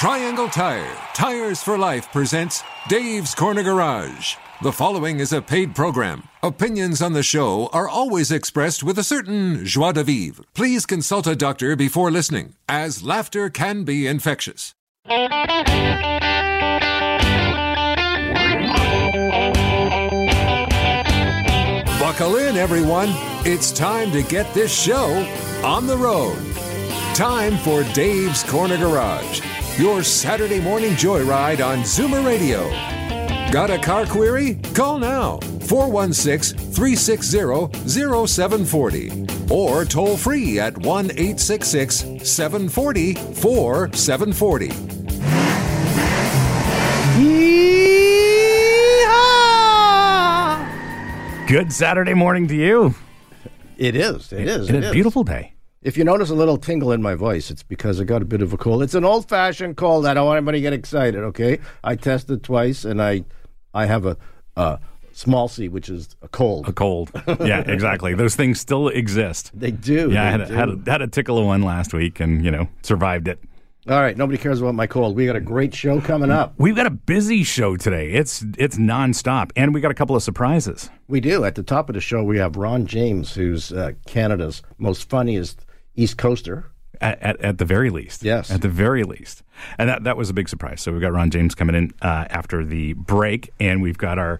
Triangle Tire, Tires for Life presents Dave's Corner Garage. The following is a paid program. Opinions on the show are always expressed with a certain joie de vivre. Please consult a doctor before listening, as laughter can be infectious. Buckle in, everyone. It's time to get this show on the road. Time for Dave's Corner Garage, your Saturday morning joyride on Zoomer Radio. Got a car query? Call now 416 360 0740 or toll free at 1 866 740 4740. Good Saturday morning to you. It is. It is. And it a is. beautiful day. If you notice a little tingle in my voice, it's because I got a bit of a cold. It's an old-fashioned cold. I don't want anybody to get excited. Okay, I tested twice, and I, I have a, a small C, which is a cold. A cold. Yeah, exactly. Those things still exist. They do. Yeah, I they had a, had, a, had a tickle of one last week and, you know, survived it. All right, nobody cares about my cold. We got a great show coming up. We've got a busy show today. It's it's nonstop, and we got a couple of surprises. We do. At the top of the show, we have Ron James, who's uh, Canada's most funniest East Coaster. At, at, at the very least. Yes. At the very least. And that, that was a big surprise. So we've got Ron James coming in uh, after the break, and we've got our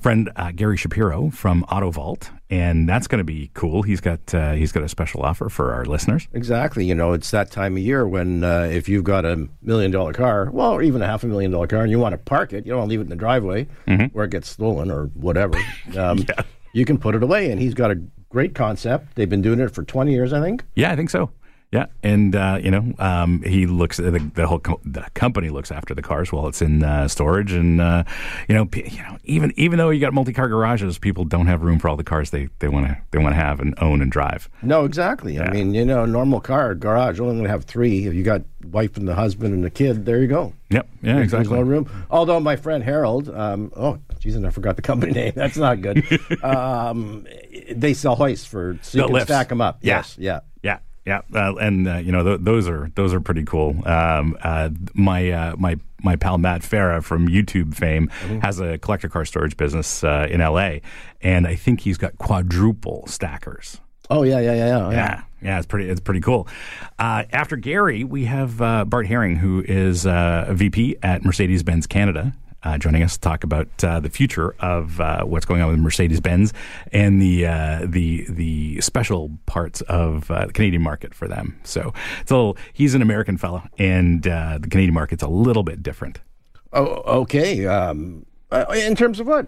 friend uh, Gary Shapiro from Auto Vault, and that's going to be cool. He's got uh, he's got a special offer for our listeners. Exactly. You know, it's that time of year when uh, if you've got a million dollar car, well, or even a half a million dollar car, and you want to park it, you don't want to leave it in the driveway where it gets stolen or whatever. Um, Yeah. You can put it away. And he's got a great concept. They've been doing it for 20 years, I think. Yeah, I think so. Yeah, and uh, you know, um, he looks the, the whole co- the company looks after the cars while it's in uh, storage, and uh, you know, p- you know, even even though you got multi car garages, people don't have room for all the cars they they want to they want to have and own and drive. No, exactly. I mean, you know, normal car, garage, only going to have three. If you got wife and the husband and the kid, there you go. Yep, yeah, There's exactly. no room. Although my friend Harold, um, oh, geez, and I forgot the company name. That's not good. um, they sell hoists for so you The can lifts. stack them up. Yeah. Yes, yeah. Yeah, uh, and uh, you know th- those are those are pretty cool. Um, uh, my uh, my my pal Matt Farah from YouTube fame Mm-hmm. has a collector car storage business uh, in L.A. and I think he's got quadruple stackers. Oh yeah, yeah, yeah, yeah. Yeah, yeah, it's pretty. It's pretty cool. Uh, after Gary, we have uh, Bart Herring, who is uh, a VP at Mercedes Benz Canada. Uh, joining us to talk about uh, the future of uh, what's going on with Mercedes Benz and the uh, the the special parts of uh, the Canadian market for them. So it's a little. He's an American fellow, and uh, the Canadian market's a little bit different. Oh, okay. Um, in terms of what?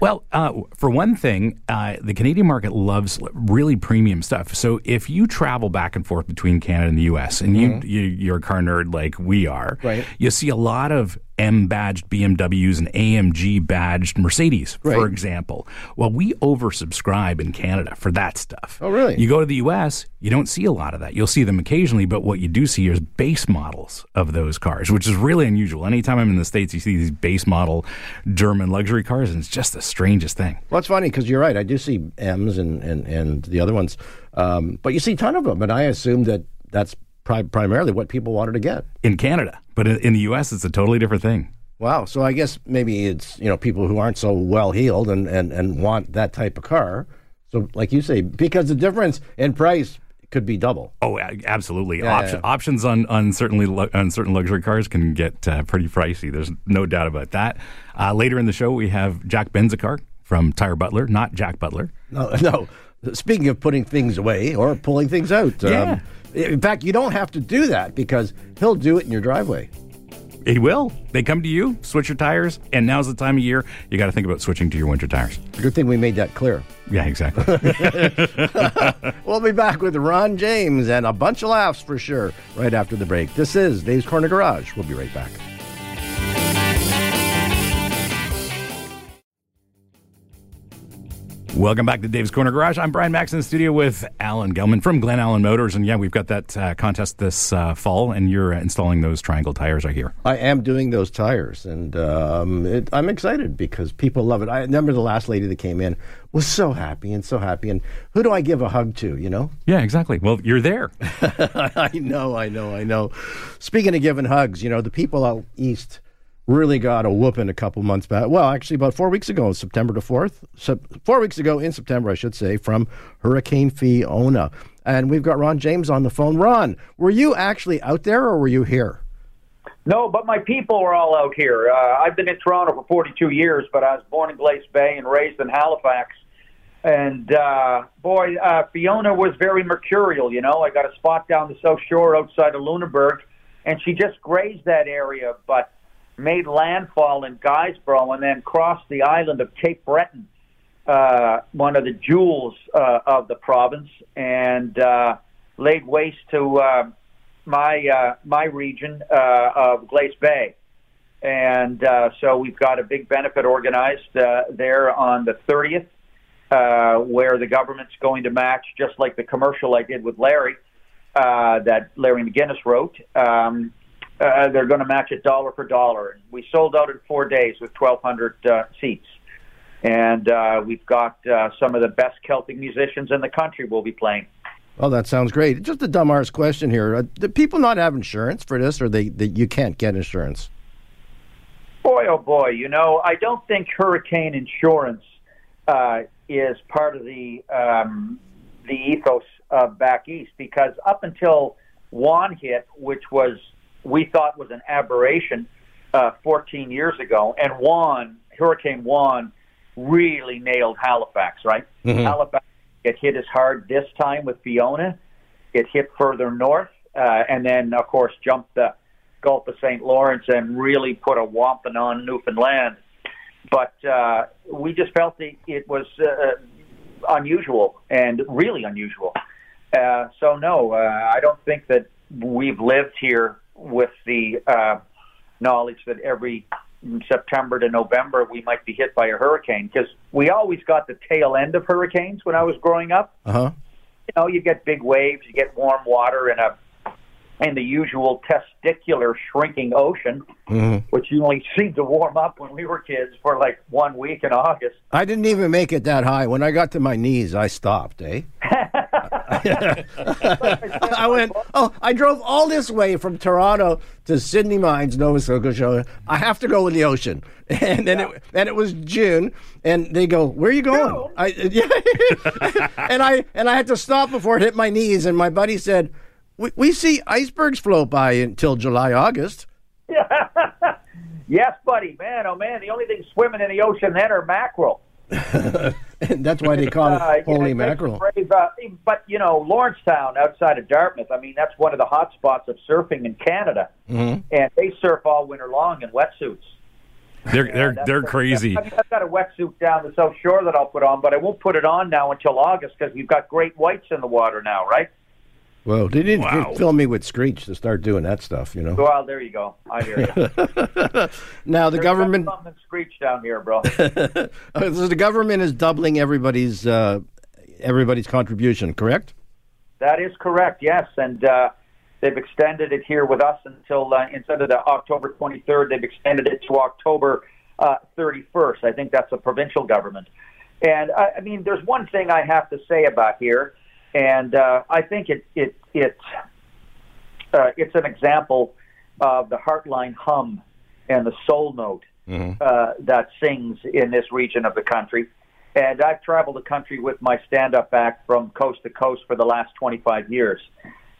Well, uh, for one thing, uh, the Canadian market loves really premium stuff. So if you travel back and forth between Canada and the U.S. and you, you you're a car nerd like we are, Mm-hmm. Right. you see a lot of M badged BMWs and AMG badged Mercedes, for example. Well, we oversubscribe in Canada for that stuff. Oh, really? You go to the U.S., you don't see a lot of that. You'll see them occasionally, but what you do see is base models of those cars, which is really unusual. Anytime I'm in the States, you see these base model German luxury cars, and it's just the strangest thing. Well, it's funny because you're right. I do see M's and, and, and the other ones, um, but you see a ton of them, and I assume that that's pri- primarily what people wanted to get. in Canada, but in, in the U.S., it's a totally different thing. Wow. So I guess maybe it's you know people who aren't so well heeled and, and, and want that type of car. So like you say, because the difference in price could be double. Oh, absolutely. Yeah, Option, yeah. Options on on certainly on certain luxury cars can get uh, pretty pricey. There's no doubt about that. Uh, later in the show, we have Jack Benzikar from Tire Butler, not Jack Butler. No, no. Speaking of putting things away or pulling things out, um, Yeah. In fact, you don't have to do that because he'll do it in your driveway. He will. They come to you, switch your tires, and now's the time of year you got to think about switching to your winter tires. Good thing we made that clear. Yeah, exactly. We'll be back with Ron James and a bunch of laughs for sure right after the break. This is Dave's Corner Garage. We'll be right back. Welcome back to Dave's Corner Garage. I'm Brian Makse in the studio with Alan Gelman from Glen Allen Motors. And yeah, we've got that uh, contest this uh, fall, and you're installing those triangle tires, I hear. I am doing those tires, and um, it, I'm excited because people love it. I remember the last lady that came in was so happy and so happy. And who do I give a hug to, you know? Yeah, exactly. Well, you're there. I know, I know, I know. Speaking of giving hugs, you know, the people out east really got a whooping a couple months back. Well, actually, about four weeks ago, September the 4th. So four weeks ago in September, I should say, from Hurricane Fiona. And we've got Ron James on the phone. Ron, were you actually out there or were you here? No, but my people are all out here. Uh, I've been in Toronto for 42 years, but I was born in Glace Bay and raised in Halifax. And uh, boy, uh, Fiona was very mercurial. You know, I got a spot down the South Shore outside of Lunenburg, and she just grazed that area. But made landfall in Guysborough and then crossed the island of Cape Breton, uh, one of the jewels uh, of the province, and uh, laid waste to uh, my uh, my region uh, of Glace Bay. And uh, so we've got a big benefit organized uh, there on the 30th, uh, where the government's going to match, just like the commercial I did with Larry, uh, that Larry McGinnis wrote. Um, uh, they're going to match it dollar for dollar. We sold out in four days with 1,200 uh, seats. And uh, we've got uh, some of the best Celtic musicians in the country will be playing. Oh, that sounds great. Just a dumb arse question here. Uh, do people not have insurance for this, or they, they you can't get insurance? Boy, oh boy, you know, I don't think hurricane insurance uh, is part of the um, the ethos of back east because up until Juan hit, which was we thought was an aberration uh, 14 years ago, and Juan, Hurricane Juan, really nailed Halifax. Right, Mhm. Halifax it hit as hard this time with Fiona. It hit further north, uh, and then of course jumped the Gulf of St. Lawrence and really put a whomping on Newfoundland. But uh, we just felt it, it was uh, unusual and really unusual. Uh, so no, uh, I don't think that we've lived here with the uh, knowledge that every September to November we might be hit by a hurricane because we always got the tail end of hurricanes when I was growing up. Uh huh. You know, you get big waves, you get warm water in a in the usual testicular shrinking ocean, Mhm. which you only seemed to warm up when we were kids for like one week in August. I didn't even make it that high. When I got to my knees, I stopped. Eh? I went. Oh, I drove all this way from Toronto to Sydney Mines, Nova Scotia. I have to go in the ocean, and then it and it was June, and they go, "Where are you going?" I yeah, and I and I had to stop before it hit my knees, and my buddy said, "We, we see icebergs float by until July, August." Yeah. Yes, buddy, man, oh man, the only thing swimming in the ocean then are mackerel. And that's why they call Uh, it you know, holy it makes mackerel. brave, uh, but you know, Lawrencetown outside of Dartmouth. I mean, that's one of the hot spots of surfing in Canada, Mm-hmm. and they surf all winter long in wetsuits. They're—they're—they're crazy. I mean, I've got a wetsuit down the South Shore that I'll put on, but I won't put it on now until August because we've got great whites in the water now, right? Well, they didn't Wow. fill me with Screech to start doing that stuff, you know. Well, there you go. I hear you. Now the government, something screech down here, bro. uh, so the government is doubling everybody's uh, everybody's contribution, correct? That is correct, yes. And uh, they've extended it here with us until, uh, instead of the October 23rd, they've extended it to October uh, 31st. I think that's a provincial government. And I, I mean, there's one thing I have to say about here, and uh, I think it, it, it, uh, it's an example of the heartline hum and the soul note uh, that sings in this region of the country. And I've traveled the country with my stand up act from coast to coast for the last 25 years.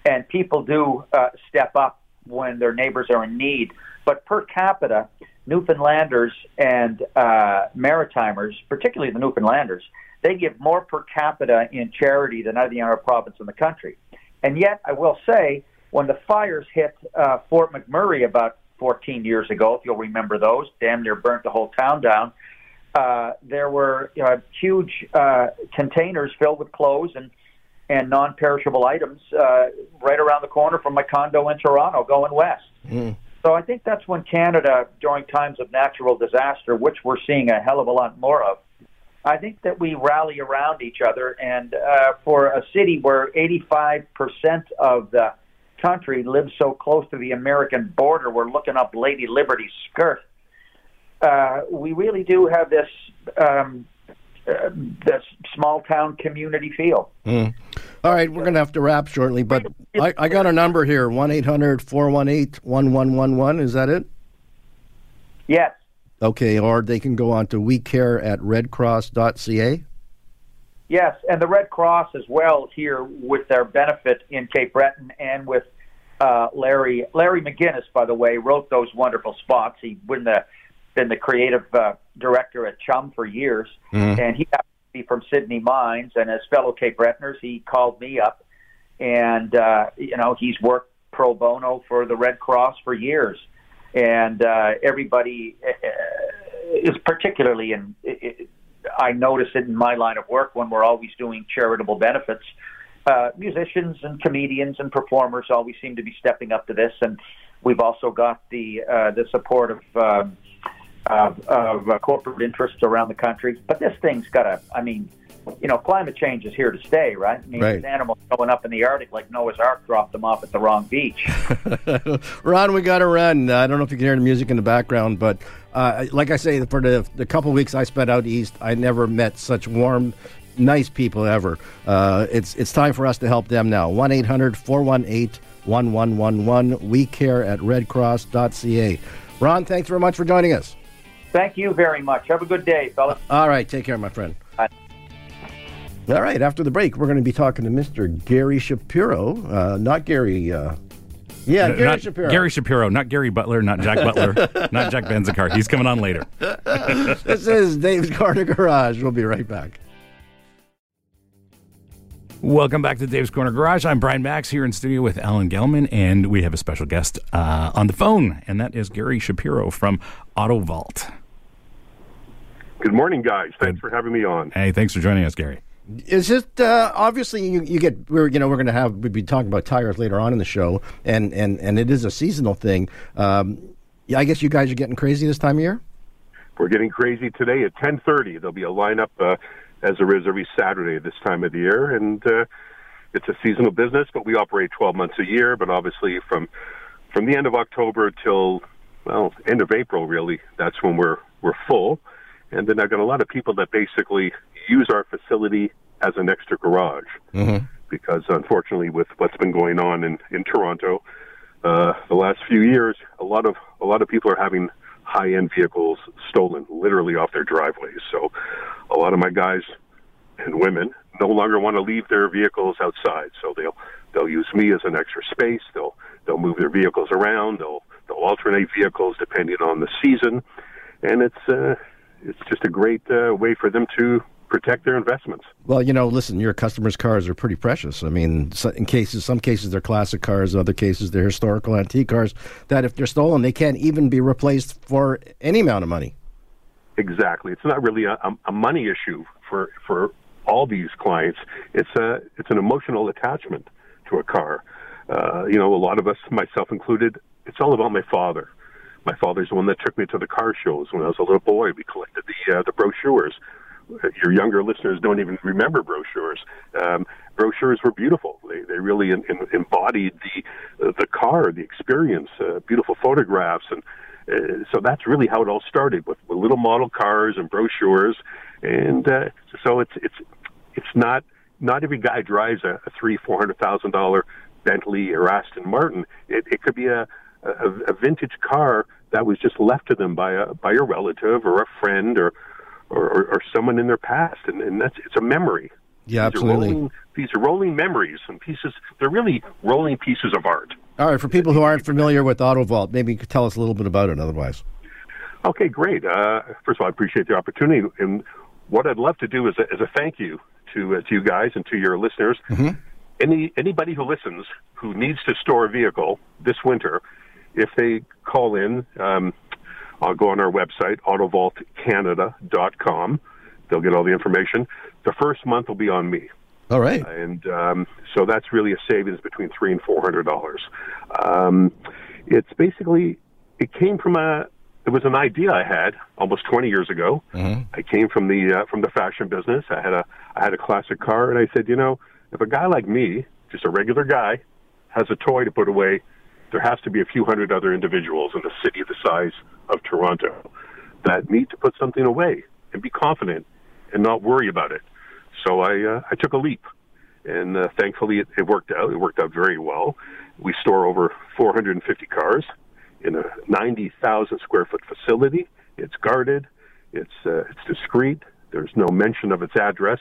And people do uh, step up when their neighbors are in need. But per capita, Newfoundlanders and uh, Maritimers, particularly the Newfoundlanders, they give more per capita in charity than any other province in the country. And yet, I will say, when the fires hit uh, Fort McMurray about 14 years ago, if you'll remember those, damn near burnt the whole town down. Uh, there were you know, huge uh, containers filled with clothes and and non-perishable items uh, right around the corner from my condo in Toronto, going west. So I think that's when Canada, during times of natural disaster, which we're seeing a hell of a lot more of, I think that we rally around each other. And uh, for a city where 85% of the country lives so close to the American border, we're looking up Lady Liberty's skirt. Uh, we really do have this um, uh, this small town community feel. Mm. All right, we're going to have to wrap shortly, but I, I got a number here 1 800 418 1111. Is that it? Yes. Okay, or they can go on to WeCare at redcross.ca. Yes, and the Red Cross as well here with their benefit in Cape Breton and with uh, Larry Larry McGinnis, by the way, wrote those wonderful spots. He been the been the creative uh, director at Chum for years, mm-hmm. and he happened to be from Sydney Mines. And as fellow Cape Bretoners, he called me up, and uh, you know he's worked pro bono for the Red Cross for years and uh, everybody uh, is particularly in. It, I notice it in my line of work when we're always doing charitable benefits. Uh, musicians and comedians and performers always seem to be stepping up to this, and we've also got the uh, the support of. Um, of, of uh, corporate interests around the country, but this thing's got a. I mean, you know, climate change is here to stay, right? I mean, right. animals going up in the Arctic like Noah's Ark dropped them off at the wrong beach. Ron, we got to run. I don't know if you can hear the music in the background, but uh, like I say, for the, the couple weeks I spent out east, I never met such warm, nice people ever. Uh, it's it's time for us to help them now. 1 800 418 1111. We care at redcross.ca. Ron, thanks very much for joining us. Thank you very much. Have a good day, fellas. All right. Take care, my friend. All right, after the break, we're going to be talking to Mr. Gary Shapiro, uh, not Gary. Uh, yeah, Gary not Shapiro. Gary Shapiro, not Gary Butler, not Jack Butler, not Jack Benzicar. He's coming on later. this is Dave's Corner Garage. We'll be right back. Welcome back to Dave's Corner Garage. I'm Brian Makse here in studio with Alan Gelman, and we have a special guest uh, on the phone, and that is Gary Shapiro from Auto Vault. Good morning, guys. Thanks Good. for having me on. Hey, thanks for joining us, Gary. Is it uh, obviously you, you get we're you know we're going to have we'll be talking about tires later on in the show and and and it is a seasonal thing. Um, yeah, I guess you guys are getting crazy this time of year. We're getting crazy today at ten thirty. There'll be a lineup uh, as there is every Saturday this time of the year, and uh, it's a seasonal business. But we operate twelve months a year. But obviously from from the end of October till well end of April, really, that's when we're we're full. And then I've got a lot of people that basically use our facility as an extra garage. Mm-hmm. because unfortunately with what's been going on in in Toronto uh, the last few years a lot of a lot of people are having high end vehicles stolen literally off their driveways. So a lot of my guys and women no longer want to leave their vehicles outside. So they'll they'll use me as an extra space. They'll they'll move their vehicles around. They'll they'll alternate vehicles depending on the season. And it's uh, it's just a great uh, way for them to protect their investments. Well, you know, listen, your customers' cars are pretty precious. I mean, in cases, some cases they're classic cars, other cases they're historical antique cars that if they're stolen, they can't even be replaced for any amount of money. Exactly. It's not really a, a money issue for for all these clients. It's a it's an emotional attachment to a car. Uh, you know, a lot of us, myself included, it's all about my father. My father's the one that took me to the car shows when I was a little boy. We collected the uh, the brochures your younger listeners don't even remember brochures. Um, brochures were beautiful. They they really in, in, embodied the uh, the car, the experience, uh, beautiful photographs, and uh, so that's really how it all started with, with little model cars and brochures. And uh, so it's it's it's not not every guy drives a, a three four hundred thousand dollar Bentley or Aston Martin. It, it could be a, a a vintage car that was just left to them by a by a relative or a friend or or, or, or someone in their past, and, and that's it's a memory. Yeah, these absolutely. Are rolling, these are rolling memories and pieces. They're really rolling pieces of art. All right, for people who aren't familiar with Auto Vault, maybe you could tell us a little bit about it. Otherwise, okay, great. Uh, first of all, I appreciate the opportunity, and what I'd love to do is a, is a thank you to uh, to you guys and to your listeners. Mm-hmm. Any anybody who listens who needs to store a vehicle this winter, if they call in, um, I'll go on our website, autovaultcanada.com. They'll get all the information. The first month will be on me. All right. And um, so that's really a savings between three and four hundred dollars. Um, it's basically it came from a it was an idea I had almost 20 years ago. I came from the uh, from the fashion business. I had a I had a classic car, and I said, you know, if a guy like me, just a regular guy, has a toy to put away, there has to be a few hundred other individuals in a city the size of Toronto that need to put something away and be confident and not worry about it. So I uh, I took a leap, and uh, thankfully it, it worked out. It worked out very well. We store over 450 cars in a 90,000 square foot facility. It's guarded. It's uh, it's discreet. There's no mention of its address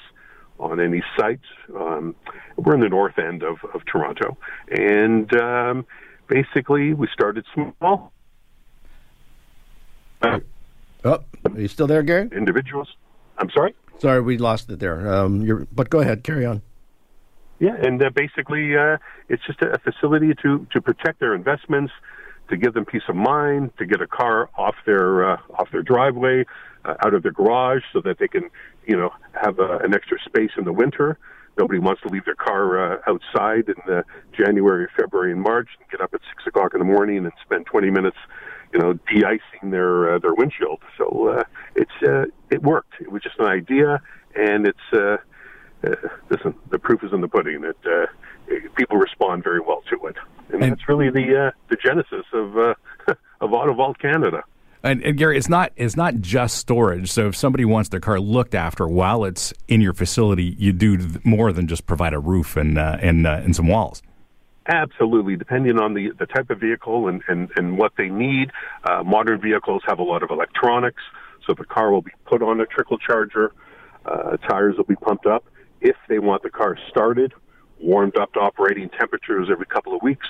on any site. Um, we're in the north end of, of Toronto, and um, basically we started small. Uh, Oh, are you still there, Gary? individuals. I'm sorry. Sorry, we lost it there. Um, you're, but go ahead, carry on. Yeah, and uh, basically, uh, it's just a, a facility to to protect their investments, to give them peace of mind, to get a car off their uh, off their driveway, uh, out of their garage, so that they can, you know, have uh, an extra space in the winter. Nobody wants to leave their car uh, outside in uh, January, February, and March, and get up at six o'clock in the morning and spend twenty minutes, you know, de-icing their uh, their windshield. So uh, it's uh, it worked. It was just an idea, and it's. Uh, uh, listen, the proof is in the pudding. That uh, people respond very well to it, and, And- that's really the uh, the genesis of uh, of Autovault Canada. And, and Gary, it's not it's not just storage. So if somebody wants their car looked after while it's in your facility, you do more than just provide a roof and uh, and uh, and some walls. Absolutely, depending on the, the type of vehicle and, and, and what they need. Uh, modern vehicles have a lot of electronics, so the car will be put on a trickle charger. Uh, tires will be pumped up. If they want the car started, warmed up to operating temperatures every couple of weeks,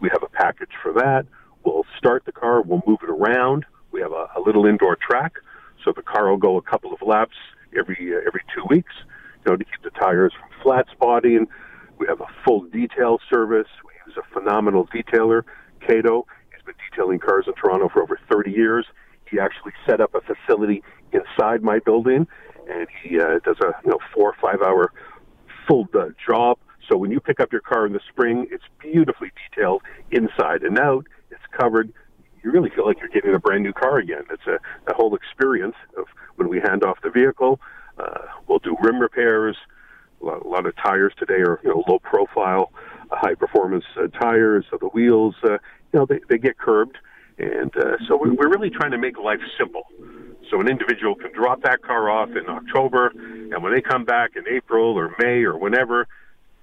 we have a package for that. We'll start the car, we'll move it around. We have a, a little indoor track, so the car will go a couple of laps every uh, every two weeks, you know, to keep the tires from flat spotting. We have a full detail service. We use a phenomenal detailer, Cato. He's been detailing cars in Toronto for over 30 years. He actually set up a facility inside my building, and he uh, does a you know four or five hour full uh, job. So when you pick up your car in the spring, it's beautifully detailed inside and out. It's covered. You really feel like you're getting a brand new car again. It's a, a whole experience of when we hand off the vehicle. Uh, we'll do rim repairs. A lot, a lot of tires today are you know low profile, uh, high performance uh, tires. So the wheels, uh, you know, they, they get curbed, and uh, so we- we're really trying to make life simple. So an individual can drop that car off in October, and when they come back in April or May or whenever,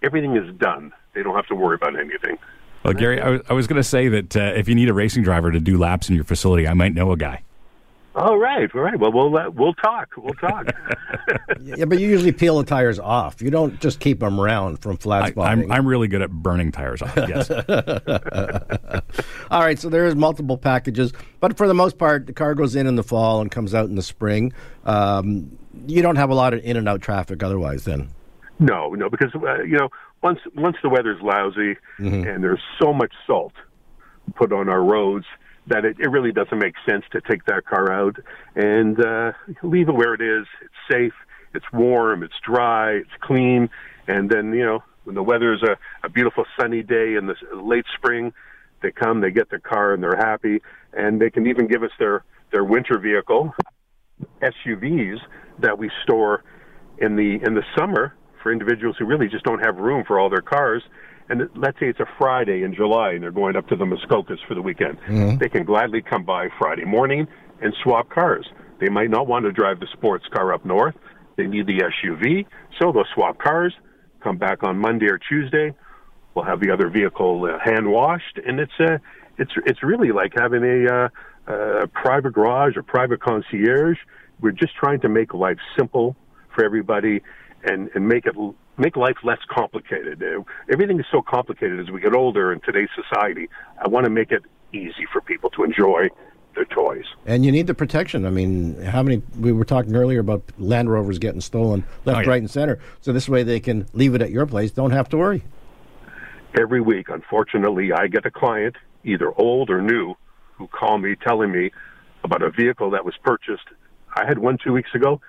everything is done. They don't have to worry about anything. Well, Gary, I was, going to say that uh, if you need a racing driver to do laps in your facility, I might know a guy. All right, all right. Well, we'll uh, we'll talk. We'll talk. Yeah, but you usually peel the tires off. You don't just keep them round from flat I, spotting. I'm I'm really good at burning tires off. Yes. All right, so there is multiple packages, but for the most part, the car goes in in the fall and comes out in the spring. Um, you don't have a lot of in and out traffic otherwise. Then No, no, because uh, you know once once the weather's lousy and there's so much salt put on our roads that it, it really doesn't make sense to take that car out and uh, leave it where it is. It's safe, it's warm, it's dry, it's clean, and then you know when the weather is a, a beautiful sunny day in the late spring, they come, they get their car, and they're happy, and they can even give us their their winter vehicle SUVs that we store in the in the summer for individuals who really just don't have room for all their cars. And let's say it's a Friday in July and they're going up to the Muskokas for the weekend. They can gladly come by Friday morning and swap cars. They might not want to drive the sports car up north. They need the SUV, so they'll swap cars, come back on Monday or Tuesday. We'll have the other vehicle uh, hand washed, and it's uh, it's it's really like having a, uh, a private garage or private concierge. We're just trying to make life simple for everybody, and and make it make life less complicated. Uh, everything is so complicated as we get older in today's society. I want to make it easy for people to enjoy their toys. and you need the protection. I mean, how many? We were talking earlier about Land Rovers getting stolen left, Oh, yeah. right, and center. So this way they can leave it at your place. Don't have to worry. every week, unfortunately, I get a client, either old or new, who call me telling me about a vehicle that was purchased. I had one two weeks ago.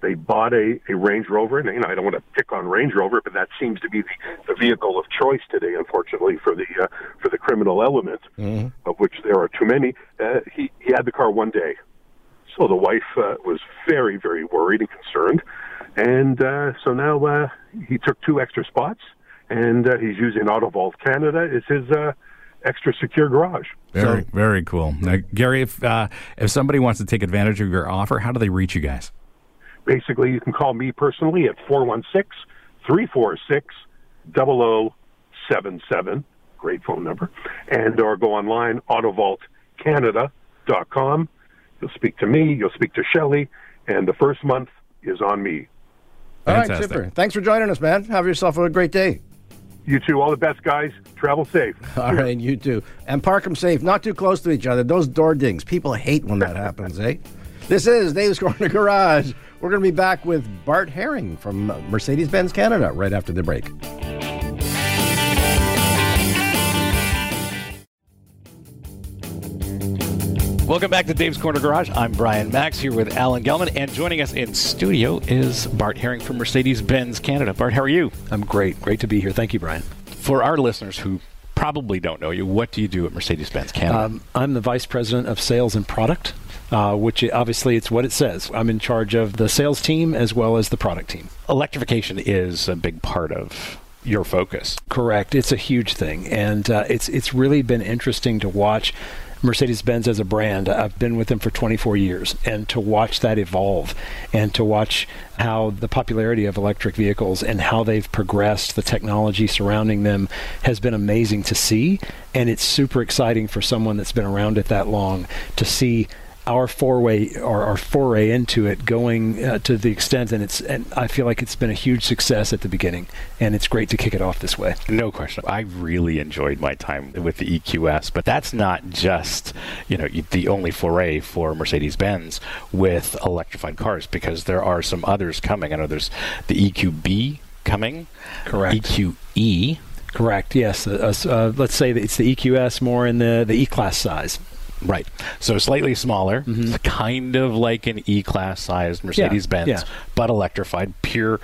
They bought a, a Range Rover, and you know I don't want to pick on Range Rover, but that seems to be the, the vehicle of choice today, unfortunately for the uh, for the criminal element, mm-hmm. of which there are too many. Uh, he he had the car one day, so the wife uh, was very very worried and concerned, and uh, so now uh, he took two extra spots, and uh, he's using AutoVault Canada as his. Uh, extra secure garage. Very, so, very cool. Now, Gary, if uh, if somebody wants to take advantage of your offer, how do they reach you guys? Basically, you can call me personally at 416 346 0077. Great phone number. And or go online, autovaultcanada.com. You'll speak to me, you'll speak to Shelley, and the first month is on me. All right, super. Thanks for joining us, man. Have yourself a great day. You too. All the best, guys. Travel safe. All right, you too. And park them safe, not too close to each other. Those door dings. People hate when that happens, eh? This is Dave's Corner Garage. We're going to be back with Bart Herring from Mercedes Benz Canada right after the break. Welcome back to Dave's Corner Garage. I'm Brian Makse here with Alan Gelman, and joining us in studio is Bart Herring from Mercedes Benz Canada. Bart, how are you? I'm great. Great to be here. Thank you, Brian. For our listeners who probably don't know you, what do you do at Mercedes Benz Canada? Um, I'm the Vice President of Sales and Product uh, which obviously it's what it says. I'm in charge of the sales team as well as the product team. Electrification is a big part of your focus. Correct. It's a huge thing, and uh, it's it's really been interesting to watch. Mercedes Benz as a brand. I've been with them for 24 years, and to watch that evolve and to watch how the popularity of electric vehicles and how they've progressed, the technology surrounding them has been amazing to see. And it's super exciting for someone that's been around it that long to see our foray or our foray into it going uh, to the extent and it's and I feel like it's been a huge success at the beginning and it's great to kick it off this way. No question. I really enjoyed my time with the EQS, but that's not just, you know, the only foray for Mercedes-Benz with electrified cars because there are some others coming. I know there's the EQB coming. Correct. EQE Correct. Yes. Uh, uh, let's say that it's the EQS more in the the E class size. Right. So slightly smaller, mm-hmm. kind of like an E class sized Mercedes Benz, yeah, yeah. but electrified, pure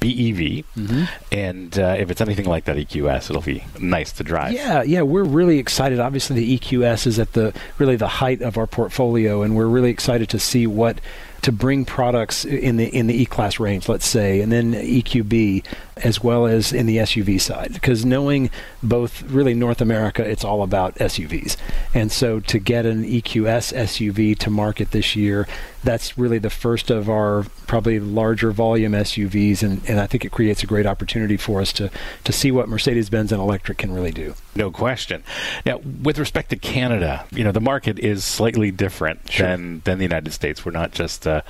BEV. Mm-hmm. And uh, if it's anything like that EQS, it'll be nice to drive. Yeah, yeah, we're really excited. Obviously, the EQS is at the really the height of our portfolio, and we're really excited to see what to bring products in the in the E class range, let's say, and then EQB as well as in the SUV side. Because knowing both really North America, it's all about SUVs, and so to get an EQS SUV to market this year, that's really the first of our probably larger volume SUVs, and, and I think it creates a great opportunity for us to to see what Mercedes-Benz and electric can really do. No question. Now, with respect to Canada, you know the market is slightly different sure. than than the United States. We're not just uh,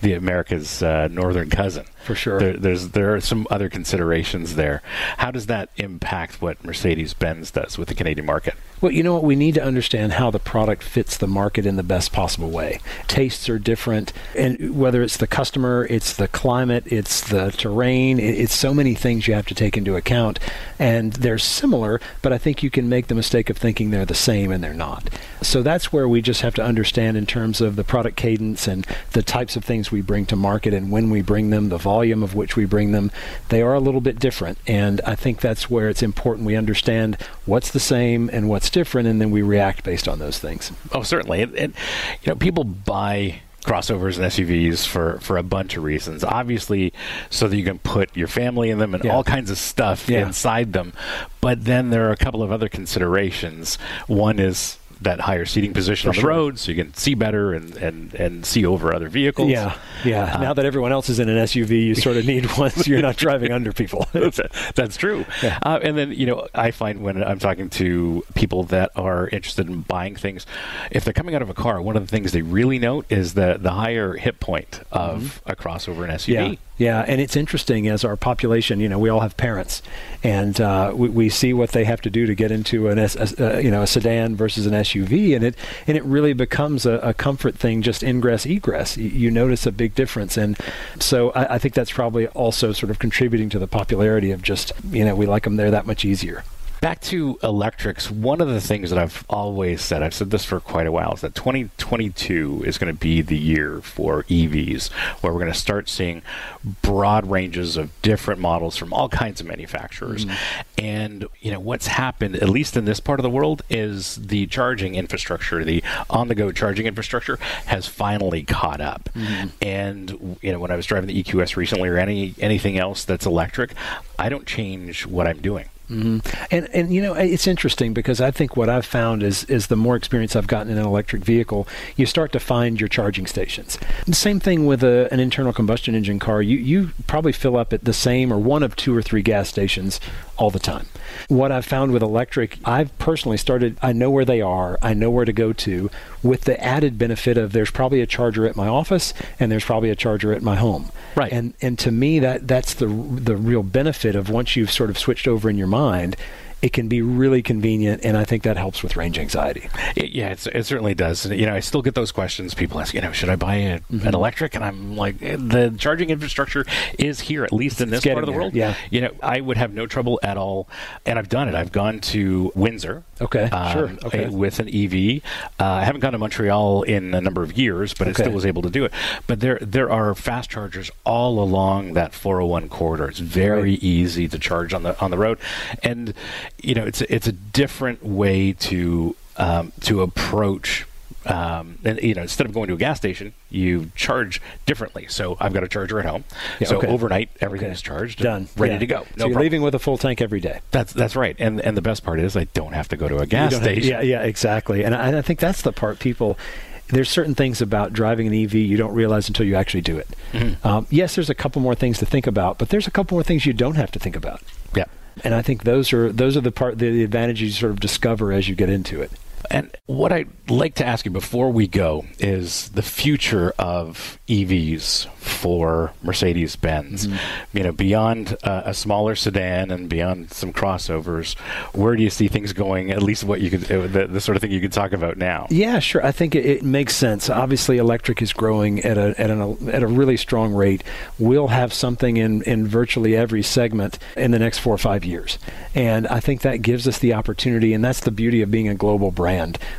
the America's uh, northern cousin. For sure. There, there's there are some other considerations there. How does that impact what Mercedes Benz does with the Canadian market? Well, you know what? We need to understand how the product fits the market in the best possible way. Tastes are different, and whether it's the customer, it's the climate, it's the terrain, it's so many things you have to take into account. And they're similar, but I think you can make the mistake of thinking they're the same, and they're not. So that's where we just have to understand in terms of the product cadence and the types of things we bring to market and when we bring them, the volume of which we bring them. They are a little bit different, and I think that's where it's important we understand what's the same and what's different, and then we react based on those things. Oh, certainly. And, and you know, people buy crossovers and SUVs for, for a bunch of reasons. Obviously, so that you can put your family in them and yeah. all kinds of stuff yeah. inside them. But then there are a couple of other considerations. One is that higher seating position For on the sure. road, so you can see better and, and, and see over other vehicles. Yeah, yeah. Uh, now that everyone else is in an SUV, you sort of need one so you're not driving under people. that's, true. Yeah. Uh, and then you know, I find when I'm talking to people that are interested in buying things, if they're coming out of a car, one of the things they really note is the the higher hit point of mm-hmm. a crossover and SUV. Yeah. Yeah, and it's interesting as our population, you know, we all have parents, and uh, we, we, see what they have to do to get into an uh, you know a sedan versus an SUV, and it and it really becomes a, a comfort thing, just ingress egress. You, you, notice a big difference, and so I, I think that's probably also sort of contributing to the popularity of just you know we like them there that much easier. Back to electrics, one of the things that I've always said, I've said this for quite a while, is that 2022 is going to be the year for EVs, where we're going to start seeing broad ranges of different models from all kinds of manufacturers. Mm. And, you know, what's happened, at least in this part of the world, is the charging infrastructure, the on the go charging infrastructure has finally caught up. Mm. And, you know, when I was driving the EQS recently or any anything else that's electric, I don't change what I'm doing. Mm-hmm. And and you know it's interesting because I think what I've found is is the more experience I've gotten in an electric vehicle, you start to find your charging stations. The same thing with a, an internal combustion engine car. You you probably fill up at the same or one of two or three gas stations all the time. What I've found with electric, I've personally started, I know where they are, I know where to go to, with the added benefit of there's probably a charger at my office and there's probably a charger at my home. Right. And and to me that that's the the real benefit of once you've sort of switched over in your mind it can be really convenient, and I think that helps with range anxiety. It, yeah, it certainly does. You know, I still get those questions. People ask, you know, should I buy a, mm-hmm. an electric? And I'm like, eh, the charging infrastructure is here, at least in this part of the there. world. Yeah. You know, I would have no trouble at all, and I've done it. I've gone to Windsor. Okay, um, sure. Okay. With an EV, uh, I haven't gone to Montreal in a number of years, but okay. I still was able to do it. But there, there are fast chargers all along that 401 corridor. It's very right. easy to charge on the on the road, and you know, it's it's a different way to um, to approach. Um, and you know, instead of going to a gas station, you charge differently. So I've got a charger at home. Yeah, so okay. overnight, everything okay. is charged, done, ready yeah. to go. No so you're problem. leaving with a full tank every day. That's that's right. And and the best part is I don't have to go to a gas station. Have, yeah, yeah, exactly. And I, I think that's the part people there's certain things about driving an EV you don't realize until you actually do it. Mm-hmm. Um, yes, there's a couple more things to think about, but there's a couple more things you don't have to think about. And I think those are those are the part the advantages you sort of discover as you get into it. And what I'd like to ask you before we go is the future of EVs for Mercedes Benz. Mm-hmm. You know, beyond uh, a smaller sedan and beyond some crossovers, where do you see things going? At least what you could, uh, the, the, sort of thing you could talk about now. Yeah, sure. I think it, it, makes sense. Obviously, electric is growing at a at, an, at a really strong rate. We'll have something in in virtually every segment in the next four or five years, and I think that gives us the opportunity, and that's the beauty of being a global brand.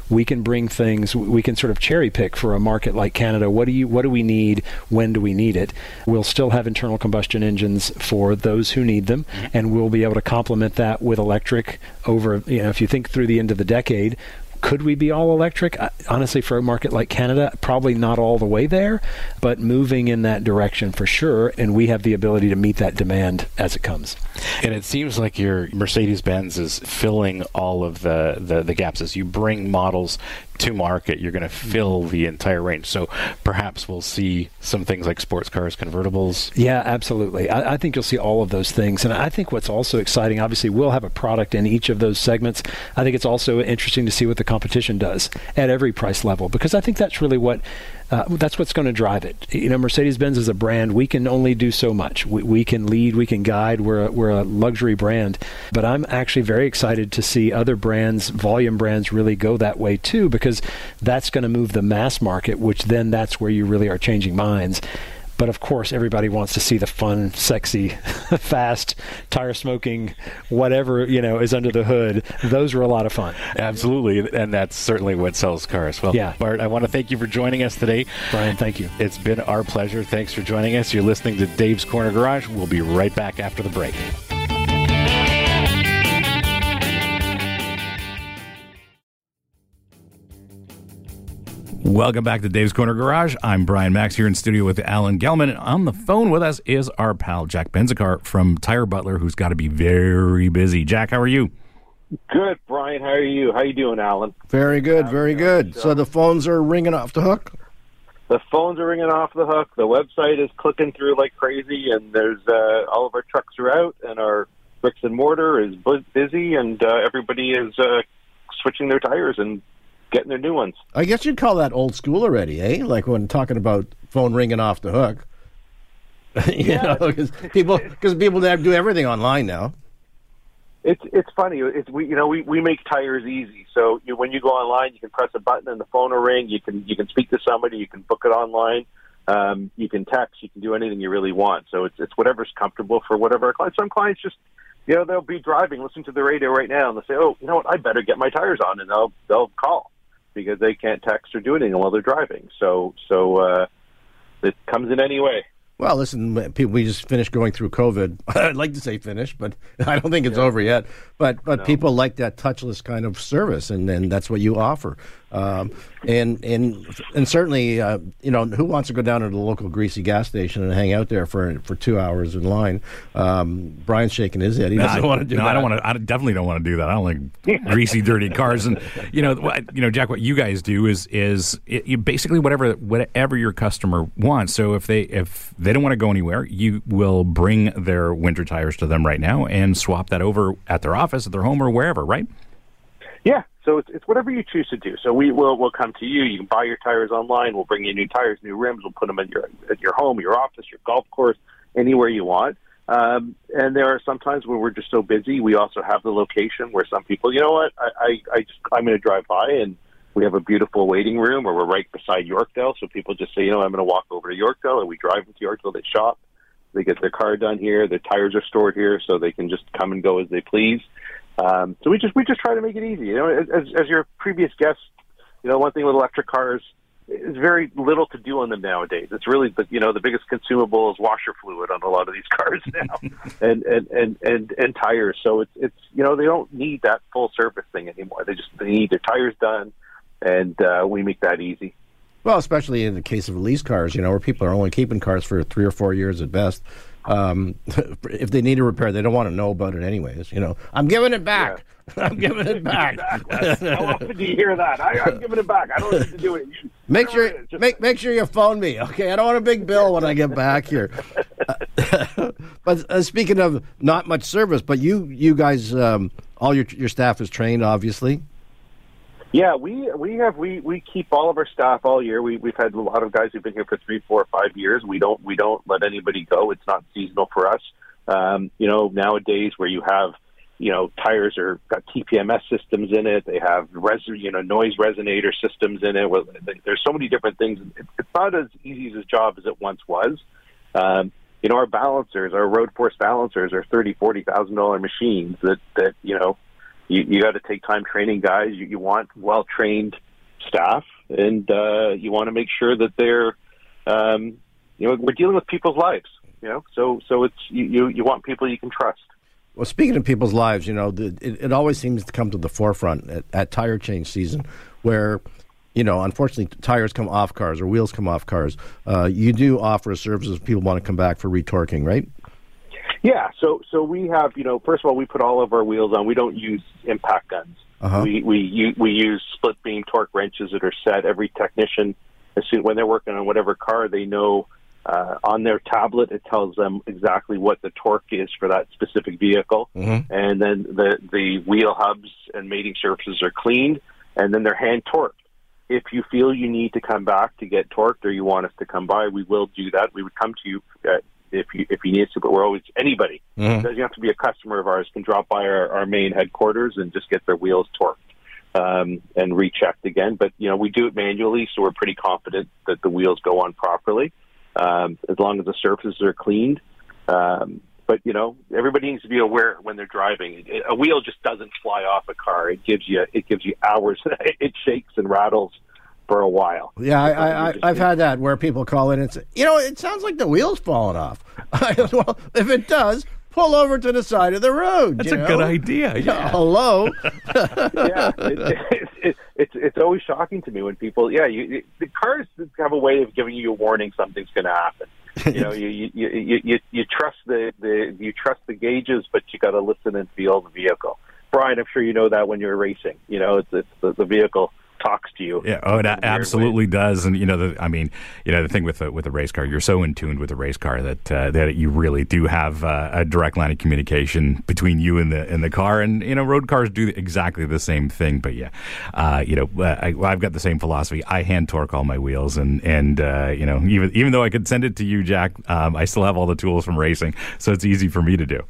We can bring things. We can sort of cherry pick for a market like Canada. What do you? What do we need? When do we need it? We'll still have internal combustion engines for those who need them, mm-hmm. and we'll be able to complement that with electric over. You know, if you think through the end of the decade, could we be all electric? Honestly, for a market like Canada, probably not all the way there, but moving in that direction for sure. And we have the ability to meet that demand as it comes. And it seems like your Mercedes Benz is filling all of the, the, the gaps as you bring models to market, you're going to fill the entire range. So perhaps we'll see some things like sports cars, convertibles. Yeah, absolutely. I, I, think you'll see all of those things. And I think what's also exciting, obviously, we'll have a product in each of those segments. I think it's also interesting to see what the competition does at every price level because I think that's really what uh, that's what's going to drive it. You know, Mercedes Benz is a brand. We can only do so much. We, we can lead, we can guide. We're a, we're a luxury brand. But I'm actually very excited to see other brands, volume brands, really go that way too, because that's going to move the mass market, which then that's where you really are changing minds. But of course, everybody wants to see the fun, sexy, fast, tire smoking, whatever you know is under the hood. Those are a lot of fun. Absolutely, and that's certainly what sells cars. Well, yeah. Bart, I want to thank you for joining us today. Brian, thank you. It's been our pleasure. Thanks for joining us. You're listening to Dave's Corner Garage. We'll be right back after the break. Welcome back to Dave's Corner Garage. I'm Brian Makse here in studio with Alan Gelman. And On the phone with us is our pal Jack Benzikar from Tire Butler, who's got to be very busy. Jack, how are you? Good, Brian. How are you? How you doing, Alan? Very good, very good. So the phones are ringing off the hook. The phones are ringing off the hook. The website is clicking through like crazy, and there's uh, all of our trucks are out, and our bricks and mortar is busy, and uh, everybody is uh, switching their tires and getting their new ones. I guess you'd call that old school already, eh? Like when talking about phone ringing off the hook. you yeah. know, because people because people do everything online now. It's it's funny. It's we you know we, we make tires easy. So you, when you go online, you can press a button and the phone will ring. You can you can speak to somebody. You can book it online. Um, you can text. You can do anything you really want. So it's it's whatever's comfortable for whatever our clients. Some clients just you know, they'll be driving, listening to the radio right now, and they'll say, "Oh, you know what? I better get my tires on," and they'll they'll call because they can't text or do anything while they're driving. So so uh, it comes in any way. Well, listen, people, we just finished going through COVID. I'd like to say finished, but I don't think it's yeah. over yet. But but no. people like that touchless kind of service, and, and that's what you offer. Um, and and and certainly, uh, you know, who wants to go down to the local greasy gas station and hang out there for for two hours in line? Um, Brian's shaking his head. He doesn't want to do no, that. I don't want to. I definitely don't want to do that. I don't like greasy, dirty cars. And you know, what, you know, Jack, what you guys do is is it, you basically whatever whatever your customer wants. So if they if they don't want to go anywhere, you will bring their winter tires to them right now and swap that over at their office, at their home, or wherever. Right? Yeah, so it's, it's whatever you choose to do. So we will we'll come to you. You can buy your tires online. We'll bring you new tires, new rims. We'll put them at your at your home, your office, your golf course, anywhere you want. Um, and there are sometimes when we're just so busy, we also have the location where some people, you know what, I, I, I just I'm going to drive by and we have a beautiful waiting room, or we're right beside Yorkdale. So people just say, you know, I'm going to walk over to Yorkdale, and we drive into Yorkdale. They shop, they get their car done here. Their tires are stored here, so they can just come and go as they please. Um, so we just we just try to make it easy. You know, as, as your previous guest, you know, one thing with electric cars is very little to do on them nowadays. It's really the you know the biggest consumable is washer fluid on a lot of these cars now, and, and and and and tires. So it's it's you know they don't need that full service thing anymore. They just they need their tires done, and uh, we make that easy. Well, especially in the case of lease cars, you know, where people are only keeping cars for three or four years at best. Um, if they need a repair, they don't want to know about it anyways. You know, I'm giving it back. Yeah. I'm giving it back. How often do you hear that? I, am giving it back. I don't need to do it. You, make sure just, make make sure you phone me. Okay, I don't want a big bill when I get back here. but uh, speaking of not much service, but you you guys, um, all your your staff is trained, obviously. Yeah, we we have we we keep all of our staff all year. We we've had a lot of guys who've been here for three, four, five years. We don't we don't let anybody go. It's not seasonal for us. Um, you know, nowadays where you have you know tires are got TPMS systems in it. They have res you know noise resonator systems in it. Well, There's so many different things. It's not as easy as a job as it once was. Um, you know, our balancers, our road force balancers, are thirty, forty thousand dollar machines that that you know you, you got to take time training guys. You, you want well trained staff, and uh, you want to make sure that they're, um, you know, we're dealing with people's lives. You know, so so it's you you, you want people you can trust. Well, speaking of people's lives, you know, the, it, it always seems to come to the forefront at, at tire change season, where you know, unfortunately, tires come off cars or wheels come off cars. Uh, you do offer a service if people want to come back for retorquing, right? Yeah, so so we have you know first of all we put all of our wheels on. We don't use impact guns. Uh-huh. We we we use split beam torque wrenches that are set. Every technician, as soon when they're working on whatever car, they know uh, on their tablet it tells them exactly what the torque is for that specific vehicle, mm-hmm. and then the the wheel hubs and mating surfaces are cleaned, and then they're hand torqued. If you feel you need to come back to get torqued, or you want us to come by, we will do that. We would come to you at if you if you need to, but we're always anybody. Mm-hmm. doesn't have to be a customer of ours can drop by our, our main headquarters and just get their wheels torqued um, and rechecked again. But you know we do it manually, so we're pretty confident that the wheels go on properly um, as long as the surfaces are cleaned. Um, but you know everybody needs to be aware when they're driving. A wheel just doesn't fly off a car. It gives you it gives you hours. it shakes and rattles for a while. Yeah, I, I, I've had that where people call in and say, you know, it sounds like the wheel's falling off. well, if it does, pull over to the side of the road. That's a know? good idea. Yeah. Hello. yeah, it, it, it, it's it's always shocking to me when people. Yeah, you, the cars have a way of giving you a warning something's going to happen. You know, you, you you you you trust the the you trust the gauges, but you got to listen and feel the vehicle. Brian, I'm sure you know that when you're racing. You know, it's, it's the, the vehicle talks to you. Yeah, oh, it absolutely way. does. And you know, the, I mean, you know, the thing with a, with a race car, you're so in tune with a race car that uh, that you really do have uh, a direct line of communication between you and the and the car. And you know, road cars do exactly the same thing. But yeah, uh, you know, uh, I, have got the same philosophy. I hand torque all my wheels, and and uh, you know, even even though I could send it to you, Jack, um, I still have all the tools from racing, so it's easy for me to do.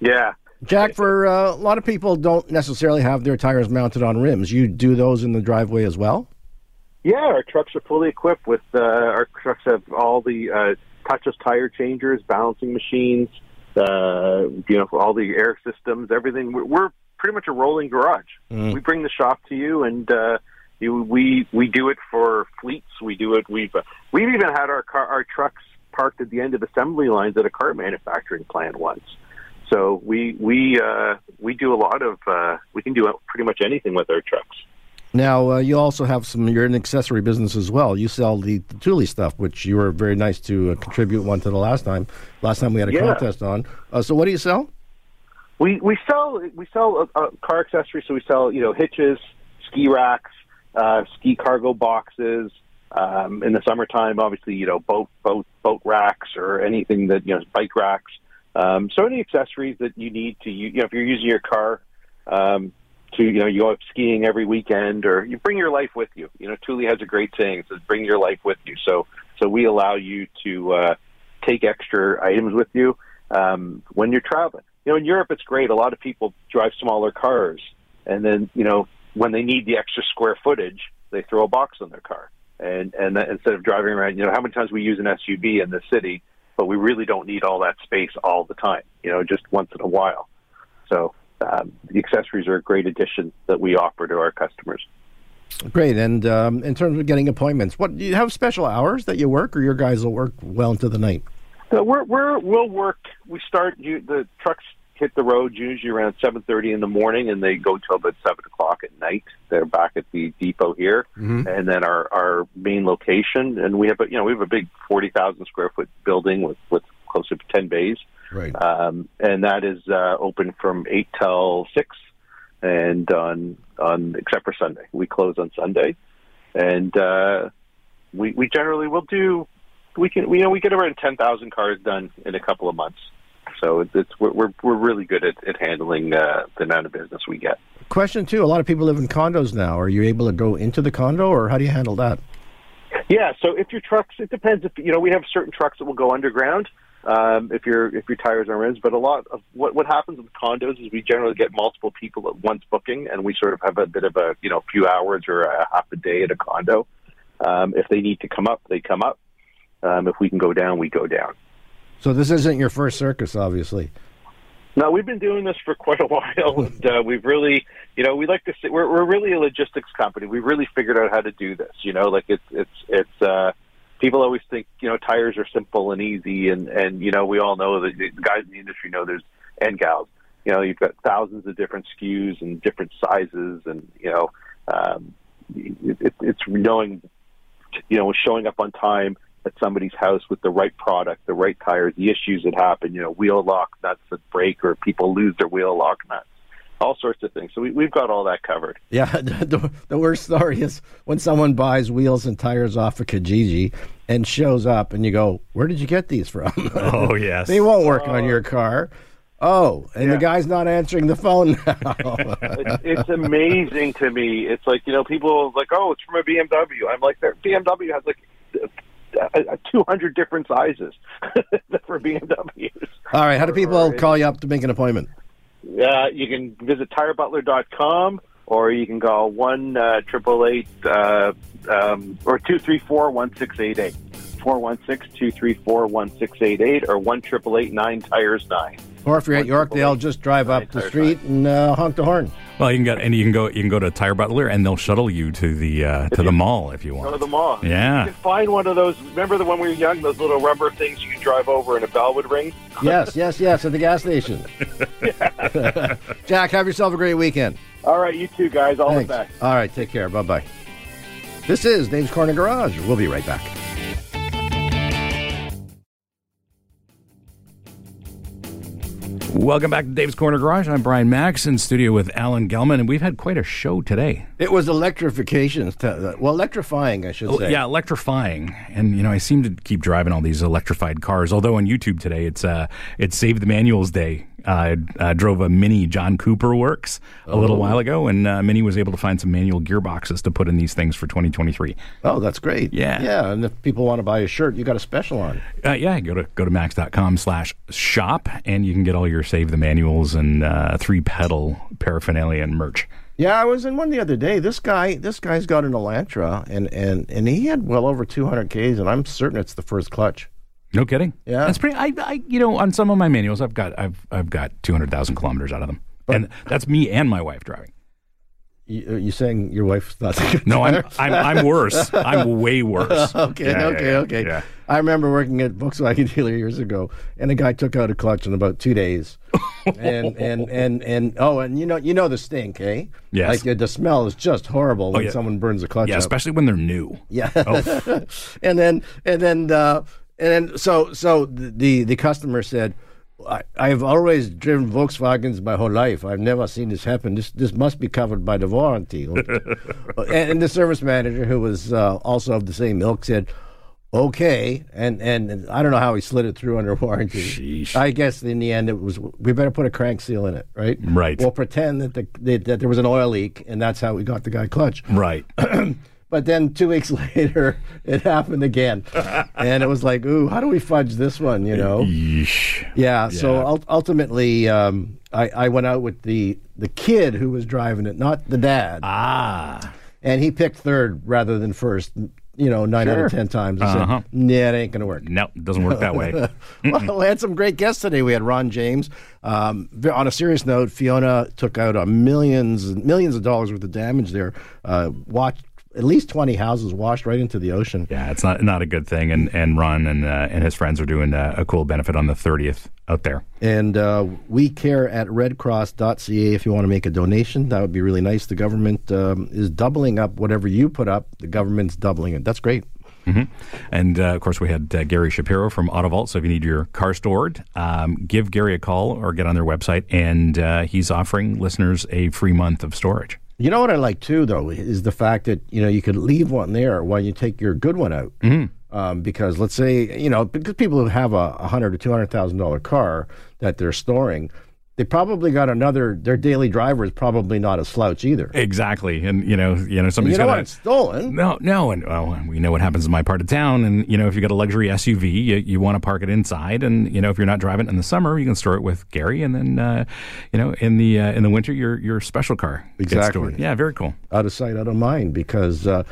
Yeah, Jack, for uh, a lot of people, don't necessarily have their tires mounted on rims. You do those in the driveway as well. Yeah, our trucks are fully equipped with. Uh, our trucks have all the uh, touchless tire changers, balancing machines, uh, you know, all the air systems, everything. We're, we're pretty much a rolling garage. Mm. We bring the shop to you, and uh, you, we we do it for fleets. We do it. We've uh, we've even had our car, our trucks parked at the end of assembly lines at a car manufacturing plant once. So we we uh, we do a lot of uh, we can do pretty much anything with our trucks. Now, uh, you also have some, you're an accessory business as well. You sell the, the Thule stuff, which you were very nice to uh, contribute one to the last time. Last time we had a Yeah. contest on. Uh, so, what do you sell? We we sell we sell uh, car accessories. So we sell you know hitches, ski racks, uh, ski cargo boxes. Um, in the summertime, obviously, you know boat boat boat racks or anything that you know bike racks. Um, so any accessories that you need to you, know if you're using your car um, to you know you go out skiing every weekend or you bring your life with you. You know Thule has a great saying: says "Bring your life with you." So so we allow you to uh, take extra items with you um, when you're traveling. You know, in Europe, it's great. A lot of people drive smaller cars, and then you know when they need the extra square footage, they throw a box on their car, and and that, instead of driving around, you know, how many times we use an SUV in the city, but we really don't need all that space all the time. You know, just once in a while. So um, the accessories are a great addition that we offer to our customers. Great. And um, in terms of getting appointments, what do you have special hours that you work, or your guys will work well into the night? So we're we're we'll work. We start you, the trucks hit the road usually around seven thirty in the morning, and they go till about seven o'clock at night. They're back at the depot here, Mhm. and then our our main location. And we have a you know we have a big forty thousand square foot building with with close to ten bays, Right. um, and that is uh, open from eight till six, and on on except for Sunday we close on Sunday, and uh, we we generally will do we can you know we get around ten thousand cars done in a couple of months. So it's, it's we're, we're really good at, at handling uh, the amount of business we get. Question two: A lot of people live in condos now. Are you able to go into the condo, or how do you handle that? Yeah, so if your trucks, it depends. If you know, we have certain trucks that will go underground. Um, if your if your tires are rims, but a lot of what what happens with condos is we generally get multiple people at once booking, and we sort of have a bit of a you know few hours or a half a day at a condo. Um, if they need to come up, they come up. Um, if we can go down, we go down. So this isn't your first circus, obviously. No, we've been doing this for quite a while, and uh, we've really, you know, we like to say we're we're really a logistics company. We've really figured out how to do this. You know, like it's it's it's. uh People always think you know tires are simple and easy, and and you know we all know that the guys in the industry know there's and gals. You know, you've got thousands of different SKUs and different sizes, and you know, um, it, it, it's knowing, you know, showing up on time at somebody's house with the right product, the right tires, the issues that happen, you know, wheel lock nuts that break or people lose their wheel lock nuts, all sorts of things. So we, we've got all that covered. Yeah, the, the worst story is when someone buys wheels and tires off of Kijiji and shows up, and you go, "Where did you get these from?" Oh, yes. they won't work on uh, your car. Oh, and the guy's not answering the phone now. it's, it's amazing to me. It's like, you know, people are like, oh, it's from a BMW. I'm like, their BMW has like uh, 200 different sizes for BMWs. All right, how do people call you up to make an appointment? Uh, you can visit tirebutler.com or you can call 1 uh, 888 uh, um, or 234 1688. 416 234 1688 or 1 9 tires 9. Or if you're at Yorkdale, just drive up the street and uh, honk the horn. Well, you can get and you can go you can go to Tire Butler and they'll shuttle you to the uh, to the mall if you Go want. to the mall. Yeah. You can find one of those. Remember the when we were young, those little rubber things you could drive over and a bell would ring? Yes, yes, yes, at the gas station. Jack, have yourself a great weekend. All right, you too, guys. All Thanks. the best. All right, take care. Bye bye. This is Dave's Corner Garage. We'll be right back. Welcome back to Dave's Corner Garage. I'm Brian Makse in studio with Alan Gelman, and we've had quite a show today. It was electrification. Well, electrifying, I should Oh, say. Yeah, electrifying, and you know I seem to keep driving all these electrified cars. Although on YouTube today, it's uh, it's Save the Manuals Day. Uh, I uh, drove a Mini John Cooper Works a little Oh. while ago, and uh, Mini was able to find some manual gearboxes to put in these things for 2023. Oh, that's great. Yeah. Yeah, and if people want to buy a shirt, you got a special on. Uh, yeah, go to go to makse.com slash shop, and you can get all your Save the Manuals and uh, three pedal paraphernalia and merch. Yeah, I was in one the other day. This guy, this guy's got an Elantra, and and and he had well over 200 Ks, and I'm certain it's the first clutch. No kidding. Yeah. that's pretty. I, I, you know, on some of my manuals, I've got, I've, I've got two hundred thousand kilometers out of them, and that's me and my wife driving. You, you saying your wife's not No, I'm. I'm, I'm worse. I'm way worse. okay, Yeah, okay, yeah, okay. yeah. I remember working at Volkswagen dealer years ago, and a guy took out a clutch in about two days, and and and and oh, and you know you know the stink, eh? Yes. Like uh, the smell is just horrible when yeah. someone burns a clutch. Yeah, out. especially when they're new. Yeah. Oh. and then and then uh, and then so so the the customer said. I, I've always driven Volkswagens my whole life. I've never seen this happen. This this must be covered by the warranty. and, and the service manager, who was uh, also of the same ilk, said, "Okay." And, and and I don't know how he slid it through under warranty. Sheesh. I guess in the end it was we better put a crank seal in it, right? Right. We'll pretend that the that, that there was an oil leak, and that's how we got the guy clutch. Right. But then two weeks later, it happened again, and it was like, "Ooh, how do we fudge this one?" You know? Yeesh. Yeah. So Yeah. ul- ultimately, um, I, I went out with the the kid who was driving it, not the dad, Ah. and he picked third rather than first. You know, nine out Sure. of ten times. I Uh-huh. said, "Yeah, it ain't gonna work." No, it doesn't work that way. well, we had some great guests today. We had Ron James. Um, on a serious note, Fiona took out a millions millions of dollars worth of damage there. Uh, watched at least twenty houses washed right into the ocean. Yeah, it's not not a good thing. And and Ron and uh, and his friends are doing uh, a cool benefit on the thirtieth out there. And uh, we care at redcross.ca if you want to make a donation. That would be really nice. The government um, is doubling up whatever you put up. The government's doubling it. That's great. hmm And uh, of course, we had uh, Gary Shapiro from AutoVault. So if you need your car stored, um, give Gary a call or get on their website, and uh, he's offering listeners a free month of storage. You know what I like too, though, is the fact that you know you could leave one there while you take your good one out. Um, because let's say you know because people who have a, a hundred or two hundred thousand dollar car that they're storing, they probably got another. Their daily driver is probably not a slouch either. Exactly, and you know, you know, And somebody's you know got It's stolen. No, no, and well, we know what happens in my part of town. And you know, if you got a luxury SUV, you, you want to park it inside, and you know, if you're not driving it in the summer, you can store it with Gary, and then uh, you know, in the uh, in the winter, your your special car gets Exactly. stored. Yeah, very cool. out of sight, out of mind, because uh,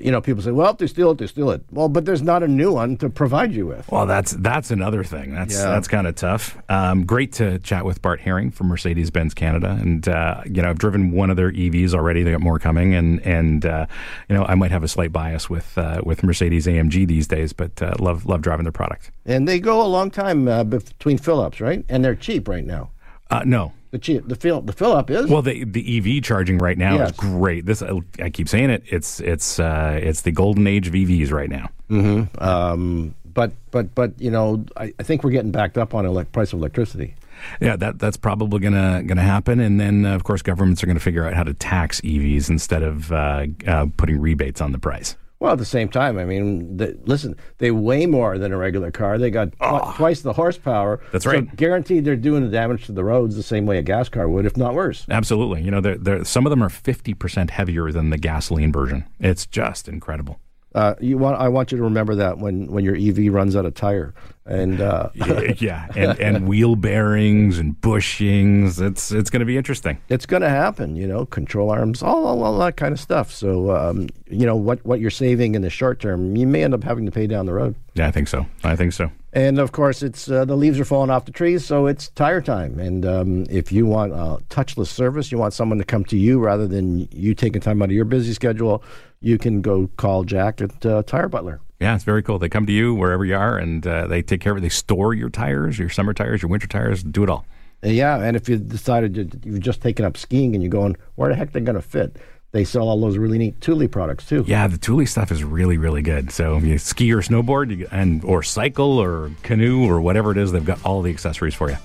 you know people say, "Well, if they steal it, they steal it." Well, but there's not a new one to provide you with. Well, that's that's another thing. That's Yeah. that's kind of tough. Um, great to chat with Bart Herring from Mercedes Benz Canada, and uh, you know I've driven one of their EVs already. They got more coming, and and uh, you know I might have a slight bias with uh, with Mercedes AMG these days, but uh, love love driving their product. And they go a long time uh, between fill-ups, right? And they're cheap right now. Uh, no, The cheap, the fill, the fill-up is. Well, the the EV charging right now Yes. is great. This I, I keep saying it. It's it's uh, it's the golden age of EVs right now. Mm-hmm. um, but but but you know, I, I think we're getting backed up on elec price of electricity. Yeah, that that's probably gonna gonna happen. And then uh, of course governments are going to figure out how to tax EVs instead of uh, uh, putting rebates on the price. Well, at the same time, I mean, the, listen, they weigh more than a regular car. They got twi- twice the horsepower. That's So right. guaranteed, they're doing the damage to the roads the same way a gas car would, if not worse. Absolutely. You know, they're, they're, some of them are fifty percent heavier than the gasoline version. It's just incredible. Uh, you want? I want you to remember that when, when your EV runs out of tire, and uh, yeah, and, and wheel bearings and bushings. It's it's going to be interesting. it's going to happen. You know, control arms, all, all, all that kind of stuff. So, um, you know, what what you're saving in the short term, you may end up having to pay down the road. Yeah, I think so. I think so. And of course, it's uh, the leaves are falling off the trees, so it's tire time. And um, if you want a touchless service, you want someone to come to you rather than you taking time out of your busy schedule, you can go call Jack at uh, Tire Butler. Yeah, it's very cool. They come to you wherever you are, and uh, they take care of it. They store your tires, your summer tires, your winter tires, do it all. Uh, Yeah, and if you decided you've just taken up skiing and you're going, where the heck they're going to fit? They sell all those really neat Thule products too. Yeah, the Thule stuff is really, really good. So if you ski or snowboard, you, and or cycle or canoe or whatever it is, they've got all the accessories for you.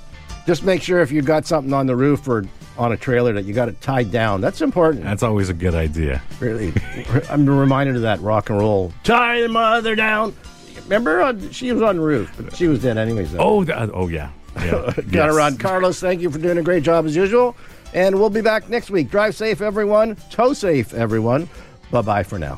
Just make sure if you've got something on the roof or on a trailer that you got it tied down. That's important. That's always a good idea. Really, I'm reminded of that rock and roll. Tie the mother down. Remember, uh, she was on the roof, but she was dead anyways. though. Oh, th- oh yeah, yeah. Got Yes. run. Carlos, thank you for doing a great job as usual. And we'll be back next week. Drive safe, everyone. Tow safe, everyone. Bye bye for now.